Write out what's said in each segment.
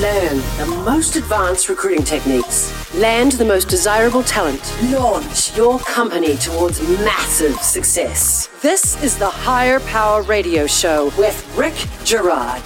Learn the most advanced recruiting techniques. Land the most desirable talent. Launch your company towards massive success. This is the Hire Power Radio Show with Rick Girard.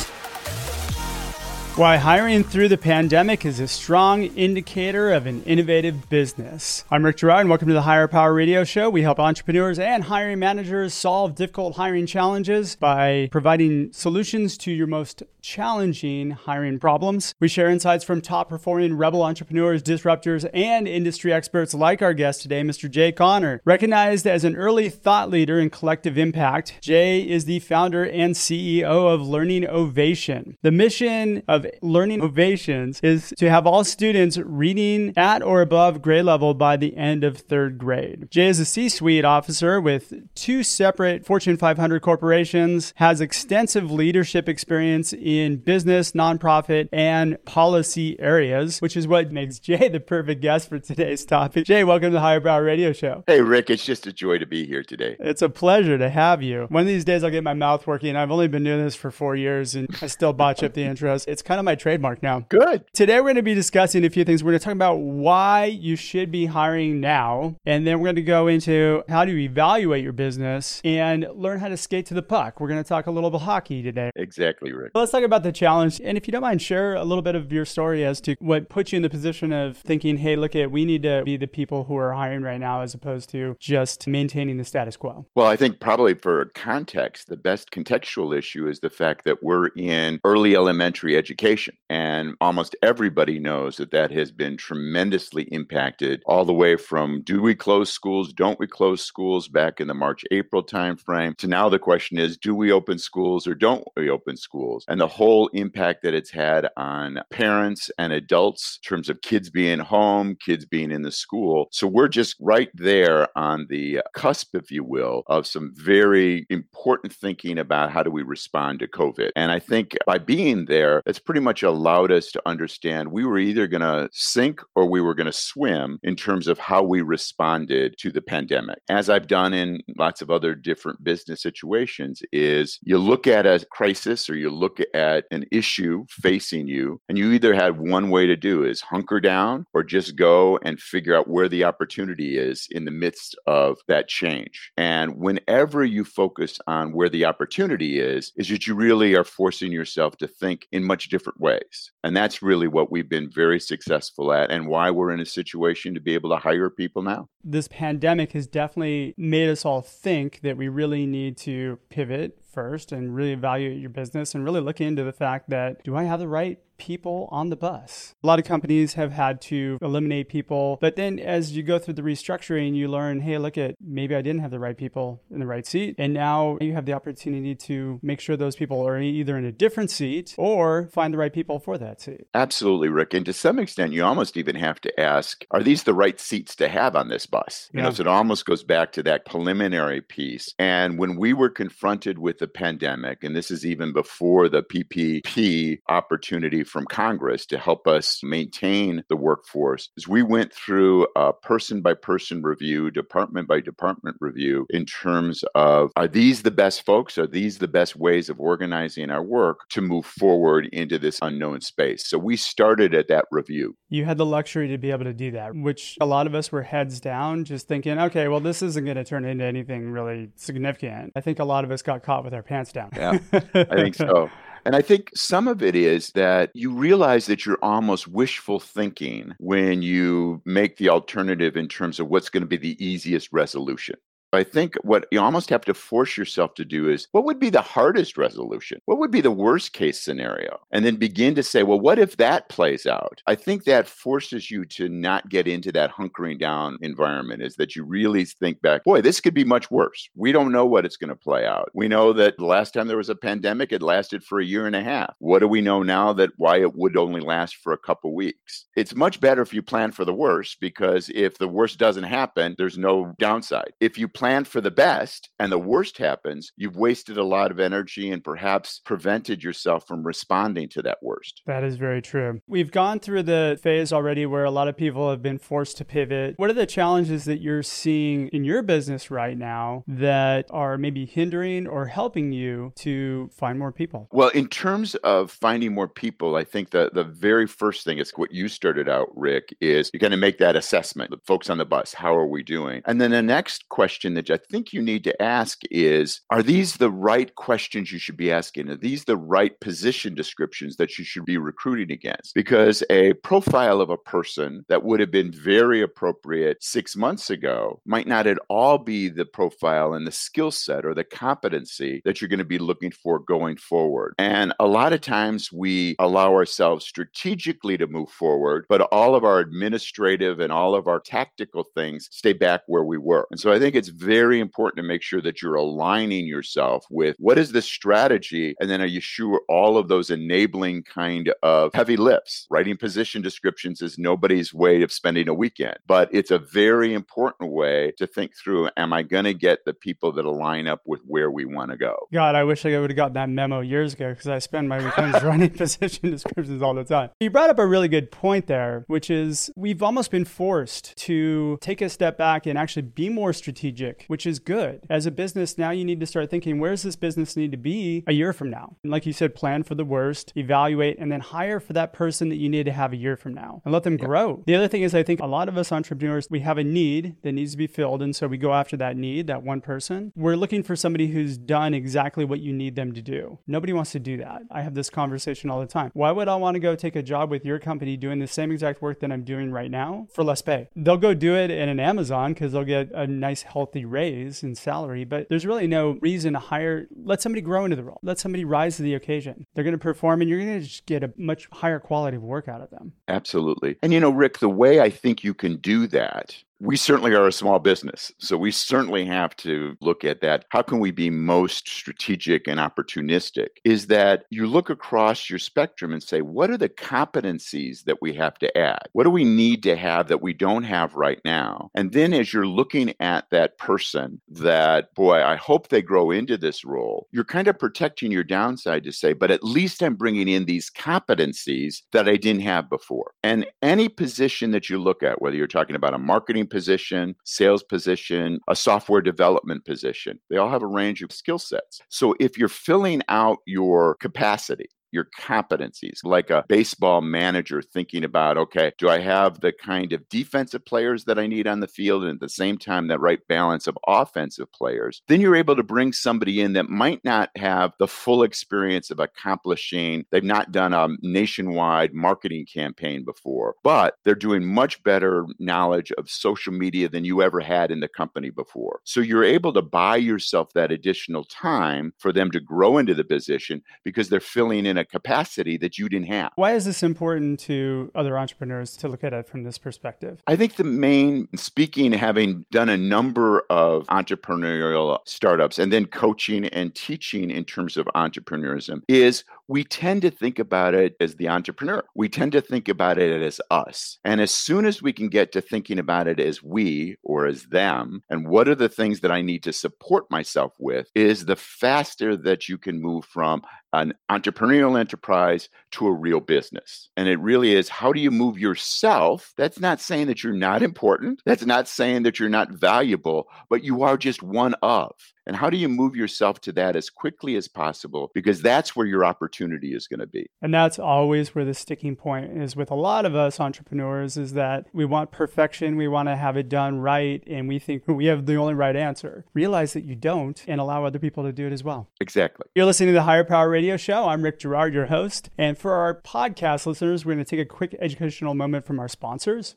Why hiring through the pandemic is a strong indicator of an innovative business. I'm Rick Girard, and welcome to the Hire Power Radio Show. We help entrepreneurs and hiring managers solve difficult hiring challenges by providing solutions to your most challenging hiring problems. We share insights from top performing rebel entrepreneurs, disruptors, and industry experts like our guest today, Mr. Jay Connor. Recognized as an early thought leader in collective impact, Jay is the founder and CEO of Learning Ovation. The mission of Learning Ovations is to have all students reading at or above grade level by the end of third grade. Jay is a C suite officer with two separate Fortune 500 corporations, has extensive leadership experience in business, nonprofit, and policy areas, which is what makes Jay the perfect guest for today's topic. Jay, welcome to the Hire Power Radio Show. Hey, Rick, it's just a joy to be here today. It's a pleasure to have you. One of these days, I'll get my mouth working. I've only been doing this for four years and I still botch up the intros. It's kind of my trademark now. Good. Today, we're going to be discussing a few things. We're going to talk about why you should be hiring now. And then we're going to go into how do you evaluate your business and learn how to skate to the puck. We're going to talk a little bit hockey today. Exactly, Rick. Let's talk about the challenge. And if you don't mind, share a little bit of your story as to what put you in the position of thinking, hey, look at, we need to be the people who are hiring right now as opposed to just maintaining the status quo. Well, I think probably for context, the best contextual issue is the fact that we're in early elementary education. And almost everybody knows that that has been tremendously impacted all the way from do we close schools, don't we close schools back in the March, April timeframe to now the question is do we open schools or don't we open schools? And the whole impact that it's had on parents and adults in terms of kids being home, kids being in the school. So we're just right there on the cusp, if you will, of some very important thinking about how do we respond to COVID. And I think by being there, it's pretty much allowed us to understand we were either going to sink or we were going to swim in terms of how we responded to the pandemic. As I've done in lots of other different business situations is you look at a crisis or you look at an issue mm-hmm. facing you and you either had one way to do is hunker down or just go and figure out where the opportunity is in the midst of that change. And whenever you focus on where the opportunity is is that you really are forcing yourself to think in much different ways. And that's really what we've been very successful at and why we're in a situation to be able to hire people now. This pandemic has definitely made us all think that we really need to pivot first and really evaluate your business and really look into the fact that do I have the right people on the bus. A lot of companies have had to eliminate people, but then as you go through the restructuring, you learn, hey, look at maybe I didn't have the right people in the right seat. And now you have the opportunity to make sure those people are either in a different seat or find the right people for that seat. Absolutely, Rick. And to some extent, you almost even have to ask, are these the right seats to have on this bus? You yeah. know, so it almost goes back to that preliminary piece. And when we were confronted with the pandemic, and this is even before the PPP opportunity from Congress to help us maintain the workforce is we went through a person by person review, department by department review in terms of are these the best folks? Are these the best ways of organizing our work to move forward into this unknown space? So we started at that review. You had the luxury to be able to do that, which a lot of us were heads down, just thinking, okay, well, this isn't going to turn into anything really significant. I think a lot of us got caught with our pants down. Yeah, I think so. And I think some of it is that you realize that you're almost wishful thinking when you make the alternative in terms of what's going to be the easiest resolution. I think what you almost have to force yourself to do is what would be the hardest resolution? What would be the worst case scenario? And then begin to say, well, what if that plays out? I think that forces you to not get into that hunkering down environment, is that you really think back, boy, this could be much worse. We don't know what it's going to play out. We know that the last time there was a pandemic, it lasted for a year and a half. What do we know now that why it would only last for a couple weeks? It's much better if you plan for the worst because if the worst doesn't happen, there's no downside. If you plan for the best and the worst happens, you've wasted a lot of energy and perhaps prevented yourself from responding to that worst. That is very true. We've gone through the phase already where a lot of people have been forced to pivot. What are the challenges that you're seeing in your business right now that are maybe hindering or helping you to find more people? Well, in terms of finding more people, I think that the very first thing is what you started out, Rick, is you're going to make that assessment. The folks on the bus, how are we doing? And then the next question that I think you need to ask is Are these the right questions you should be asking? Are these the right position descriptions that you should be recruiting against? Because a profile of a person that would have been very appropriate six months ago might not at all be the profile and the skill set or the competency that you're going to be looking for going forward. And a lot of times we allow ourselves strategically to move forward, but all of our administrative and all of our tactical things stay back where we were. And so I think it's very important to make sure that you're aligning yourself with what is the strategy, and then are you sure all of those enabling kind of heavy lifts? Writing position descriptions is nobody's way of spending a weekend, but it's a very important way to think through am I going to get the people that align up with where we want to go? God, I wish I would have got that memo years ago because I spend my weekends writing position descriptions all the time. You brought up a really good point there, which is we've almost been forced to take a step back and actually be more strategic, which is good. As a business, now you need to start thinking where does this business need to be a year from now? And like you said, plan for the worst, evaluate, and then hire for that person that you need to have a year from now and let them grow. The other thing is, I think a lot of us entrepreneurs, we have a need that needs to be filled. And so we go after that need, that one person. We're looking for somebody who's done exactly what you need them to do. Nobody wants to do that. I have this conversation all the time. Why would I want to go take a job with your company doing the same exact work that I'm doing right now for less pay? They'll go do it in an Amazon because they'll get a nice, healthy raise in salary, but there's really no reason to hire. Let somebody grow into the role, let somebody rise to the occasion. They're going to perform and you're going to just get a much higher quality of work out of them. Absolutely. And you know, Rick, the way I think you can do that we certainly are a small business. So we certainly have to look at that. How can we be most strategic and opportunistic? Is that you look across your spectrum and say, what are the competencies that we have to add? What do we need to have that we don't have right now? And then as you're looking at that person that, boy, I hope they grow into this role, you're kind of protecting your downside to say, but at least I'm bringing in these competencies that I didn't have before. And any position that you look at, whether you're talking about a marketing position, sales position, a software development position. They all have a range of skill sets. So if you're filling out your capacity, your competencies, like a baseball manager thinking about, okay, do I have the kind of defensive players that I need on the field and at the same time that right balance of offensive players? Then you're able to bring somebody in that might not have the full experience of accomplishing, they've not done a nationwide marketing campaign before, but they're doing much better knowledge of social media than you ever had in the company before. So you're able to buy yourself that additional time for them to grow into the position because they're filling in a a capacity that you didn't have. Why is this important to other entrepreneurs to look at it from this perspective? I think the main, speaking, having done a number of entrepreneurial startups and then coaching and teaching in terms of entrepreneurism, is we tend to think about it as the entrepreneur. We tend to think about it as us. And as soon as we can get to thinking about it as we or as them, and what are the things that I need to support myself with, is the faster that you can move from an entrepreneurial enterprise to a real business. And it really is how do you move yourself? That's not saying that you're not important. That's not saying that you're not valuable, but you are just one of. And how do you move yourself to that as quickly as possible? Because that's where your opportunity is going to be. And that's always where the sticking point is with a lot of us entrepreneurs is that we want perfection, we want to have it done right, and we think we have the only right answer. Realize that you don't and allow other people to do it as well. Exactly. You're listening to the Hire Power Radio Show. I'm Rick Girard, your host. And for our podcast listeners, we're going to take a quick educational moment from our sponsors.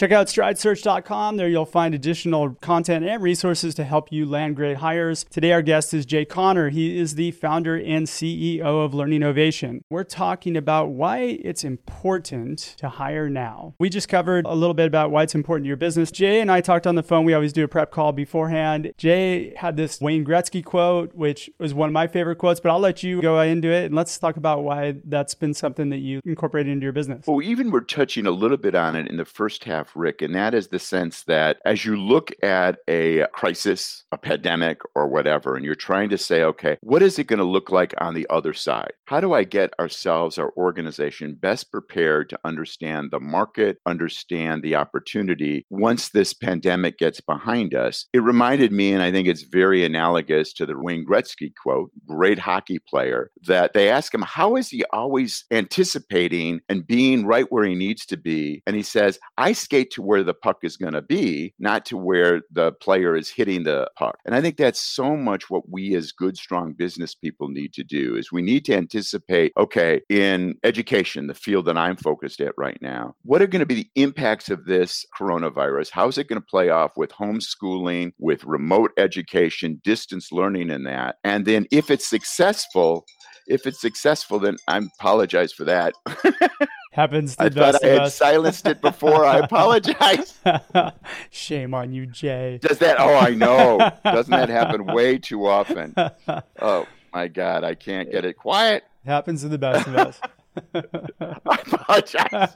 Check out stridesearch.com. There you'll find additional content and resources to help you land great hires. Today, our guest is Jay Connor. He is the founder and CEO of Learning Ovation. We're talking about why it's important to hire now. We just covered a little bit about why it's important to your business. Jay and I talked on the phone. We always do a prep call beforehand. Jay had this Wayne Gretzky quote, which was one of my favorite quotes, but I'll let you go into it and let's talk about why that's been something that you incorporated into your business. Well, even we're touching a little bit on it in the first half Rick, and that is the sense that as you look at a crisis, a pandemic, or whatever, and you're trying to say, okay, what is it going to look like on the other side? How do I get ourselves, our organization, best prepared to understand the market, understand the opportunity once this pandemic gets behind us? It reminded me, and I think it's very analogous to the Wayne Gretzky quote, great hockey player, that they ask him, how is he always anticipating and being right where he needs to be? And he says, I skate to where the puck is going to be, not to where the player is hitting the puck. And I think that's so much what we as good, strong business people need to do is we need to anticipate, okay, in education, the field that I'm focused at right now, what are going to be the impacts of this coronavirus? How is it going to play off with homeschooling, with remote education, distance learning, and that? And then if it's successful, if it's successful, then I apologize for that. Happens to I the best thought I had us. silenced it before. I apologize. Shame on you, Jay. Does that? Oh, I know. Doesn't that happen way too often? Oh my God, I can't get it quiet. Happens to the best of us. I apologize.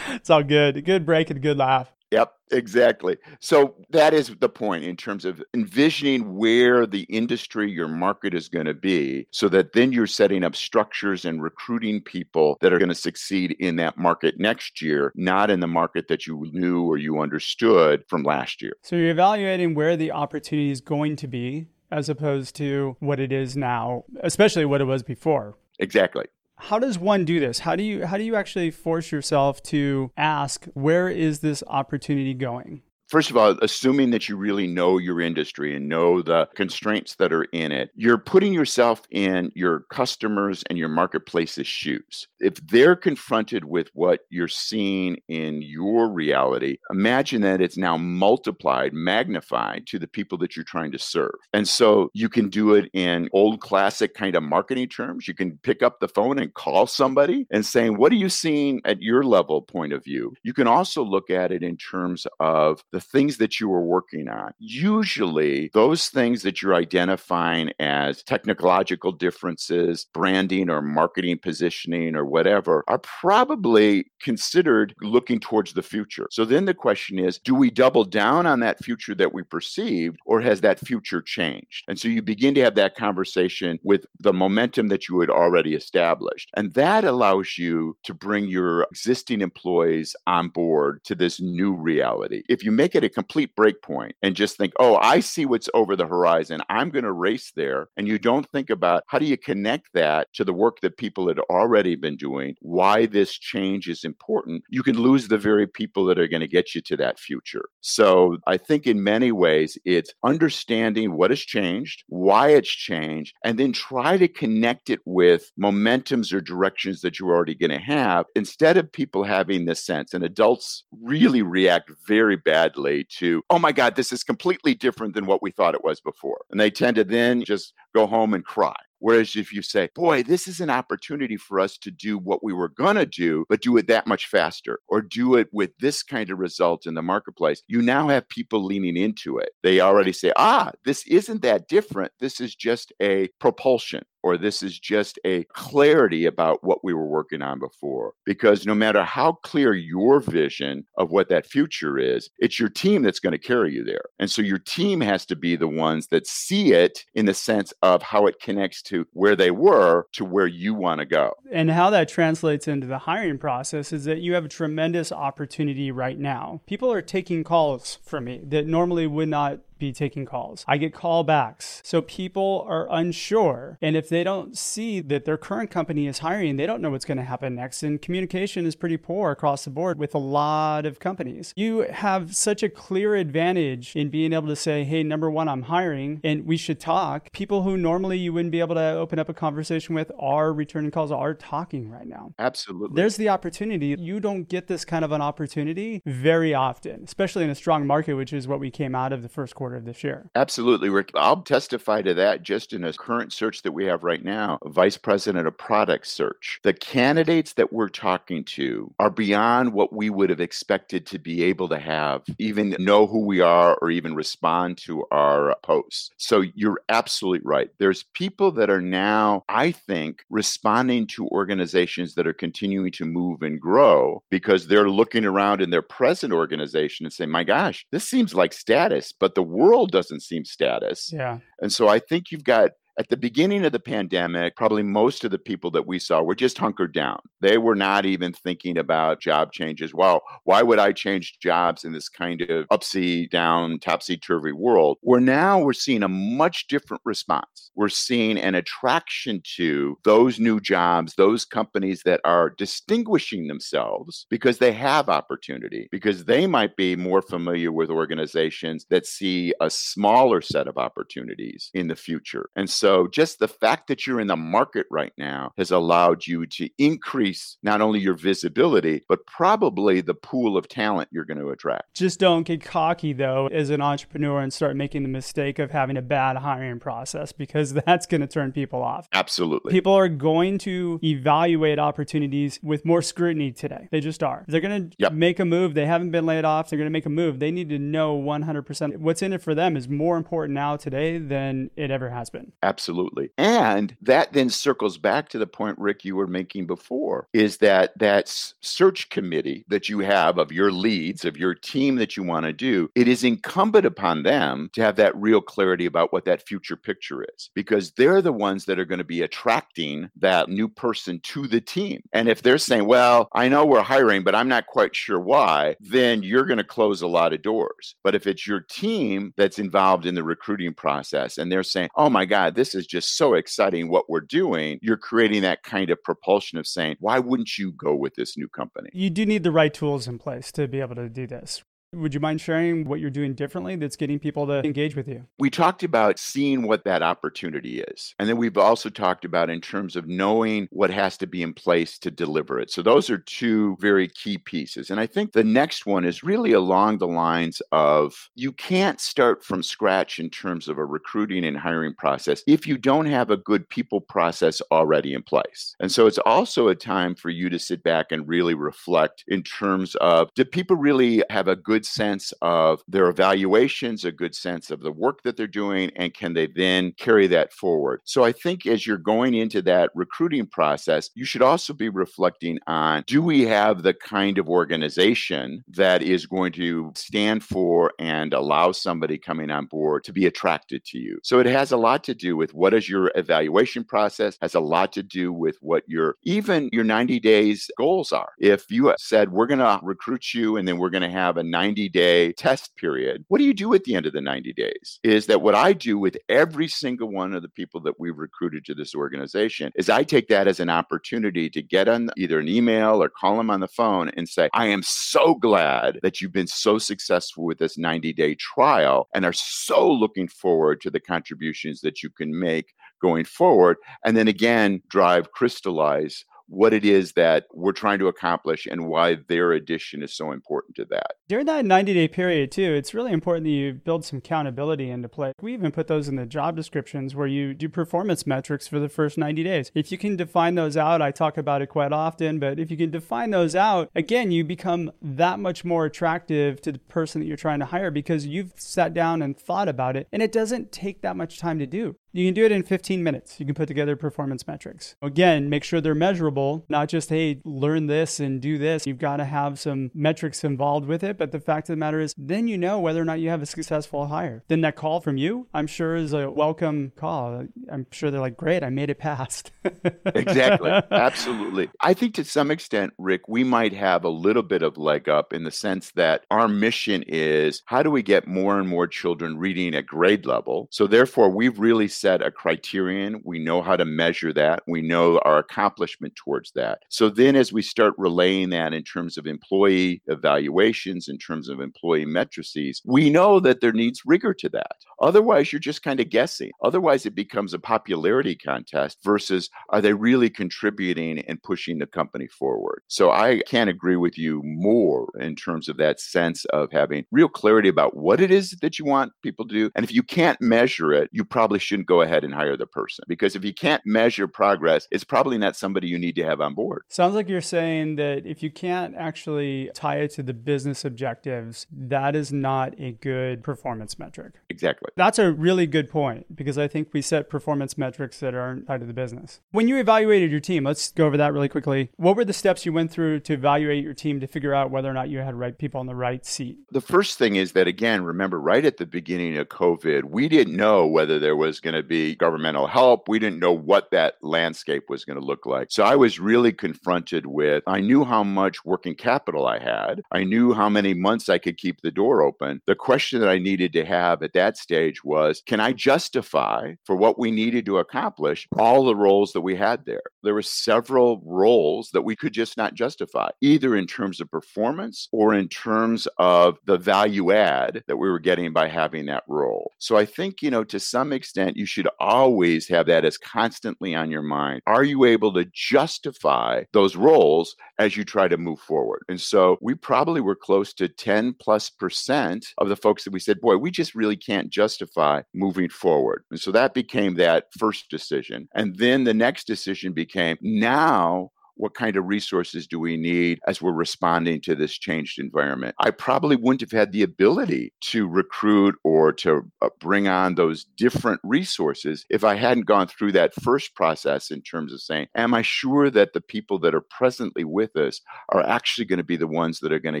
it's all good. Good break and good laugh. Yep, exactly. So that is the point in terms of envisioning where the industry, your market is going to be, so that then you're setting up structures and recruiting people that are going to succeed in that market next year, not in the market that you knew or you understood from last year. So you're evaluating where the opportunity is going to be as opposed to what it is now, especially what it was before. Exactly. How does one do this? How do you how do you actually force yourself to ask where is this opportunity going? First of all, assuming that you really know your industry and know the constraints that are in it, you're putting yourself in your customers and your marketplace's shoes. If they're confronted with what you're seeing in your reality, imagine that it's now multiplied, magnified to the people that you're trying to serve. And so you can do it in old classic kind of marketing terms. You can pick up the phone and call somebody and saying, What are you seeing at your level point of view? You can also look at it in terms of the things that you are working on. Usually, those things that you're identifying as technological differences, branding or marketing positioning or whatever, are probably considered looking towards the future. So then the question is do we double down on that future that we perceived, or has that future changed? And so you begin to have that conversation with the momentum that you had already established. And that allows you to bring your existing employees on board to this new reality. If you make it a complete break point and just think, oh, I see what's over the horizon, I'm going to race there, and you don't think about how do you connect that to the work that people had already been doing, why this change is important, you can lose the very people that are going to get you to that future. So I think in many ways, it's understanding what has changed, why it's changed, and then try to connect it with momentums or directions that you're already going to have instead of people having this sense. And adults really react very badly to, oh my God, this is completely different than what we thought it was before. And they tend to then just go home and cry. Whereas if you say, boy, this is an opportunity for us to do what we were going to do, but do it that much faster or do it with this kind of result in the marketplace, you now have people leaning into it. They already say, ah, this isn't that different. This is just a propulsion or this is just a clarity about what we were working on before. Because no matter how clear your vision of what that future is, it's your team that's going to carry you there. And so your team has to be the ones that see it in the sense of how it connects to where they were to where you want to go. And how that translates into the hiring process is that you have a tremendous opportunity right now. People are taking calls from me that normally would not be taking calls. I get callbacks. So people are unsure. And if they don't see that their current company is hiring, they don't know what's going to happen next. And communication is pretty poor across the board with a lot of companies. You have such a clear advantage in being able to say, hey, number one, I'm hiring and we should talk. People who normally you wouldn't be able to open up a conversation with are returning calls, are talking right now. Absolutely. There's the opportunity. You don't get this kind of an opportunity very often, especially in a strong market, which is what we came out of the first quarter quarter of this year. Absolutely, Rick. I'll testify to that just in a current search that we have right now, Vice President of Product Search. The candidates that we're talking to are beyond what we would have expected to be able to have, even know who we are or even respond to our posts. So you're absolutely right. There's people that are now, I think, responding to organizations that are continuing to move and grow because they're looking around in their present organization and saying, my gosh, this seems like status, but the world doesn't seem status. Yeah. And so I think you've got at the beginning of the pandemic, probably most of the people that we saw were just hunkered down. They were not even thinking about job changes. Well, why would I change jobs in this kind of upside down, topsy turvy world? Where now we're seeing a much different response. We're seeing an attraction to those new jobs, those companies that are distinguishing themselves because they have opportunity, because they might be more familiar with organizations that see a smaller set of opportunities in the future. And so so just the fact that you're in the market right now has allowed you to increase not only your visibility, but probably the pool of talent you're going to attract. Just don't get cocky though as an entrepreneur and start making the mistake of having a bad hiring process because that's going to turn people off. Absolutely. People are going to evaluate opportunities with more scrutiny today. They just are. They're going to yep. make a move. They haven't been laid off. They're going to make a move. They need to know 100% what's in it for them is more important now today than it ever has been. Absolutely absolutely. And that then circles back to the point, Rick, you were making before is that that search committee that you have of your leads, of your team that you want to do, it is incumbent upon them to have that real clarity about what that future picture is because they're the ones that are going to be attracting that new person to the team. And if they're saying, well, I know we're hiring, but I'm not quite sure why, then you're going to close a lot of doors. But if it's your team that's involved in the recruiting process and they're saying, oh my God, this is just so exciting what we're doing, you're creating that kind of propulsion of saying, why wouldn't you go with this new company? You do need the right tools in place to be able to do this. Would you mind sharing what you're doing differently that's getting people to engage with you? We talked about seeing what that opportunity is. And then we've also talked about in terms of knowing what has to be in place to deliver it. So those are two very key pieces. And I think the next one is really along the lines of you can't start from scratch in terms of a recruiting and hiring process if you don't have a good people process already in place. And so it's also a time for you to sit back and really reflect in terms of do people really have a good good sense of their evaluations, a good sense of the work that they're doing, and can they then carry that forward? So I think as you're going into that recruiting process, you should also be reflecting on do we have the kind of organization that is going to stand for and allow somebody coming on board to be attracted to you? So it has a lot to do with what is your evaluation process, has a lot to do with what your even your 90 days goals are. If you said we're going to recruit you and then we're going to have a 90 90 day test period. What do you do at the end of the 90 days? Is that what I do with every single one of the people that we've recruited to this organization is I take that as an opportunity to get on either an email or call them on the phone and say, I am so glad that you've been so successful with this 90 day trial and are so looking forward to the contributions that you can make going forward. And then again, drive, crystallize what it is that we're trying to accomplish and why their addition is so important to that. During that 90 day period, too, it's really important that you build some accountability into play. We even put those in the job descriptions where you do performance metrics for the first 90 days. If you can define those out, I talk about it quite often, but if you can define those out, again, you become that much more attractive to the person that you're trying to hire because you've sat down and thought about it, and it doesn't take that much time to do. You can do it in 15 minutes. You can put together performance metrics. Again, make sure they're measurable, not just, hey, learn this and do this. You've got to have some metrics involved with it. But the fact of the matter is, then you know whether or not you have a successful hire. Then that call from you, I'm sure, is a welcome call. I'm sure they're like, great, I made it past. exactly. Absolutely. I think to some extent, Rick, we might have a little bit of leg up in the sense that our mission is how do we get more and more children reading at grade level? So therefore, we've really set a criterion. We know how to measure that. We know our accomplishment towards that. So then, as we start relaying that in terms of employee evaluations, in terms of employee matrices, we know that there needs rigor to that. Otherwise, you're just kind of guessing. Otherwise, it becomes a popularity contest versus are they really contributing and pushing the company forward? So I can't agree with you more in terms of that sense of having real clarity about what it is that you want people to do. And if you can't measure it, you probably shouldn't go ahead and hire the person because if you can't measure progress, it's probably not somebody you need to have on board. Sounds like you're saying that if you can't actually tie it to the business objectives, that is not a good performance metric. Exactly. That's a really good point because I think we set performance metrics that aren't tied to the business. When you evaluated your team, let's go over that really quickly. What were the steps you went through to evaluate your team to figure out whether or not you had right people on the right seat? The first thing is that, again, remember right at the beginning of COVID, we didn't know whether there was going to be governmental help. We didn't know what that landscape was going to look like. So I was really confronted with, I knew how much working capital I had. I knew how many months I could keep the door open. The question that I needed to have at that stage was, can I justify for what we needed to accomplish all the roles that we had there? There were several roles that we could just not justify, either in terms of performance or in terms of the value add that we were getting by having that role. So I think, you know, to some extent, you should always have that as constantly on your mind. Are you able to justify those roles as you try to move forward? And so we probably were close to 10 plus percent of the folks that we said, boy, we just really can't justify moving forward. And so that became that first decision. And then the next decision became now what kind of resources do we need as we're responding to this changed environment? I probably wouldn't have had the ability to recruit or to uh, bring on those different resources if I hadn't gone through that first process in terms of saying, Am I sure that the people that are presently with us are actually going to be the ones that are going to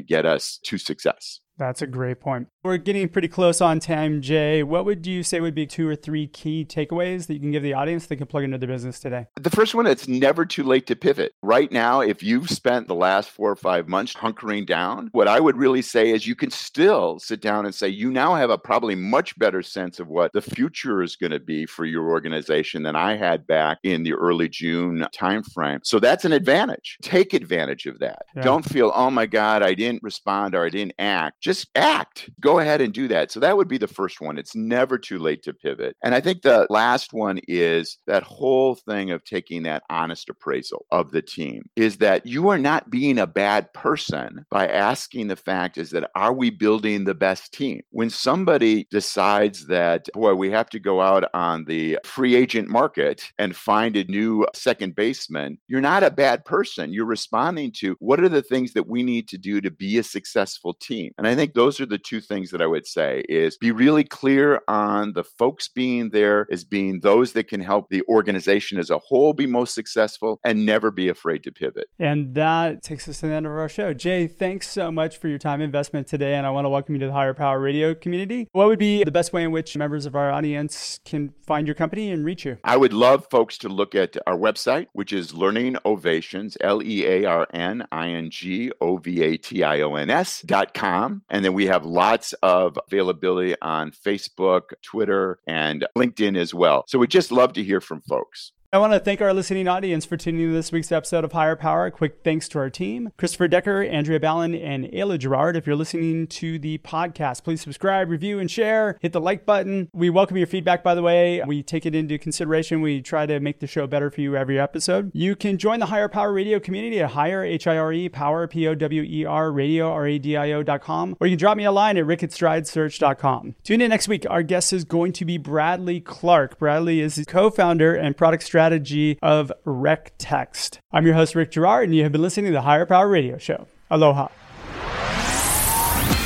get us to success? That's a great point. We're getting pretty close on time, Jay. What would you say would be two or three key takeaways that you can give the audience that can plug into their business today? The first one, it's never too late to pivot. Right now, if you've spent the last four or five months hunkering down, what I would really say is you can still sit down and say, you now have a probably much better sense of what the future is going to be for your organization than I had back in the early June timeframe. So that's an advantage. Take advantage of that. Yeah. Don't feel, oh my God, I didn't respond or I didn't act just act. Go ahead and do that. So that would be the first one. It's never too late to pivot. And I think the last one is that whole thing of taking that honest appraisal of the team is that you are not being a bad person by asking the fact is that are we building the best team? When somebody decides that, boy, we have to go out on the free agent market and find a new second baseman, you're not a bad person. You're responding to what are the things that we need to do to be a successful team. And I think those are the two things that I would say is be really clear on the folks being there as being those that can help the organization as a whole be most successful and never be afraid to pivot. And that takes us to the end of our show. Jay, thanks so much for your time investment today. And I want to welcome you to the Hire Power Radio community. What would be the best way in which members of our audience can find your company and reach you? I would love folks to look at our website, which is Learning Ovations, L E A R N I N G O V A T I O N S dot com. And then we have lots of availability on Facebook, Twitter, and LinkedIn as well. So we just love to hear from folks. I want to thank our listening audience for tuning in to this week's episode of Hire Power. A quick thanks to our team, Christopher Decker, Andrea Ballin, and Ayla Gerard. If you're listening to the podcast, please subscribe, review, and share. Hit the like button. We welcome your feedback, by the way. We take it into consideration. We try to make the show better for you every episode. You can join the Hire Power Radio community at hire, H-I-R-E, Power, P-O-W-E-R, Radio, R-A-D-I-O.com, or you can drop me a line at rick at stridesearch.com. Tune in next week. Our guest is going to be Bradley Clark. Bradley is co-founder and product strategist strategy of rec text. I'm your host, Rick Girard, and you have been listening to the Hire Power Radio Show. Aloha.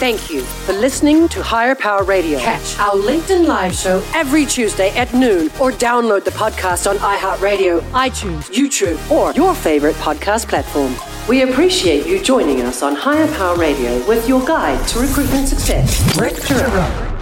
Thank you for listening to Hire Power Radio. Catch our LinkedIn Live show every Tuesday at noon or download the podcast on iHeartRadio, iTunes, YouTube, or your favorite podcast platform. We appreciate you joining us on Hire Power Radio with your guide to recruitment success, Rick Girard.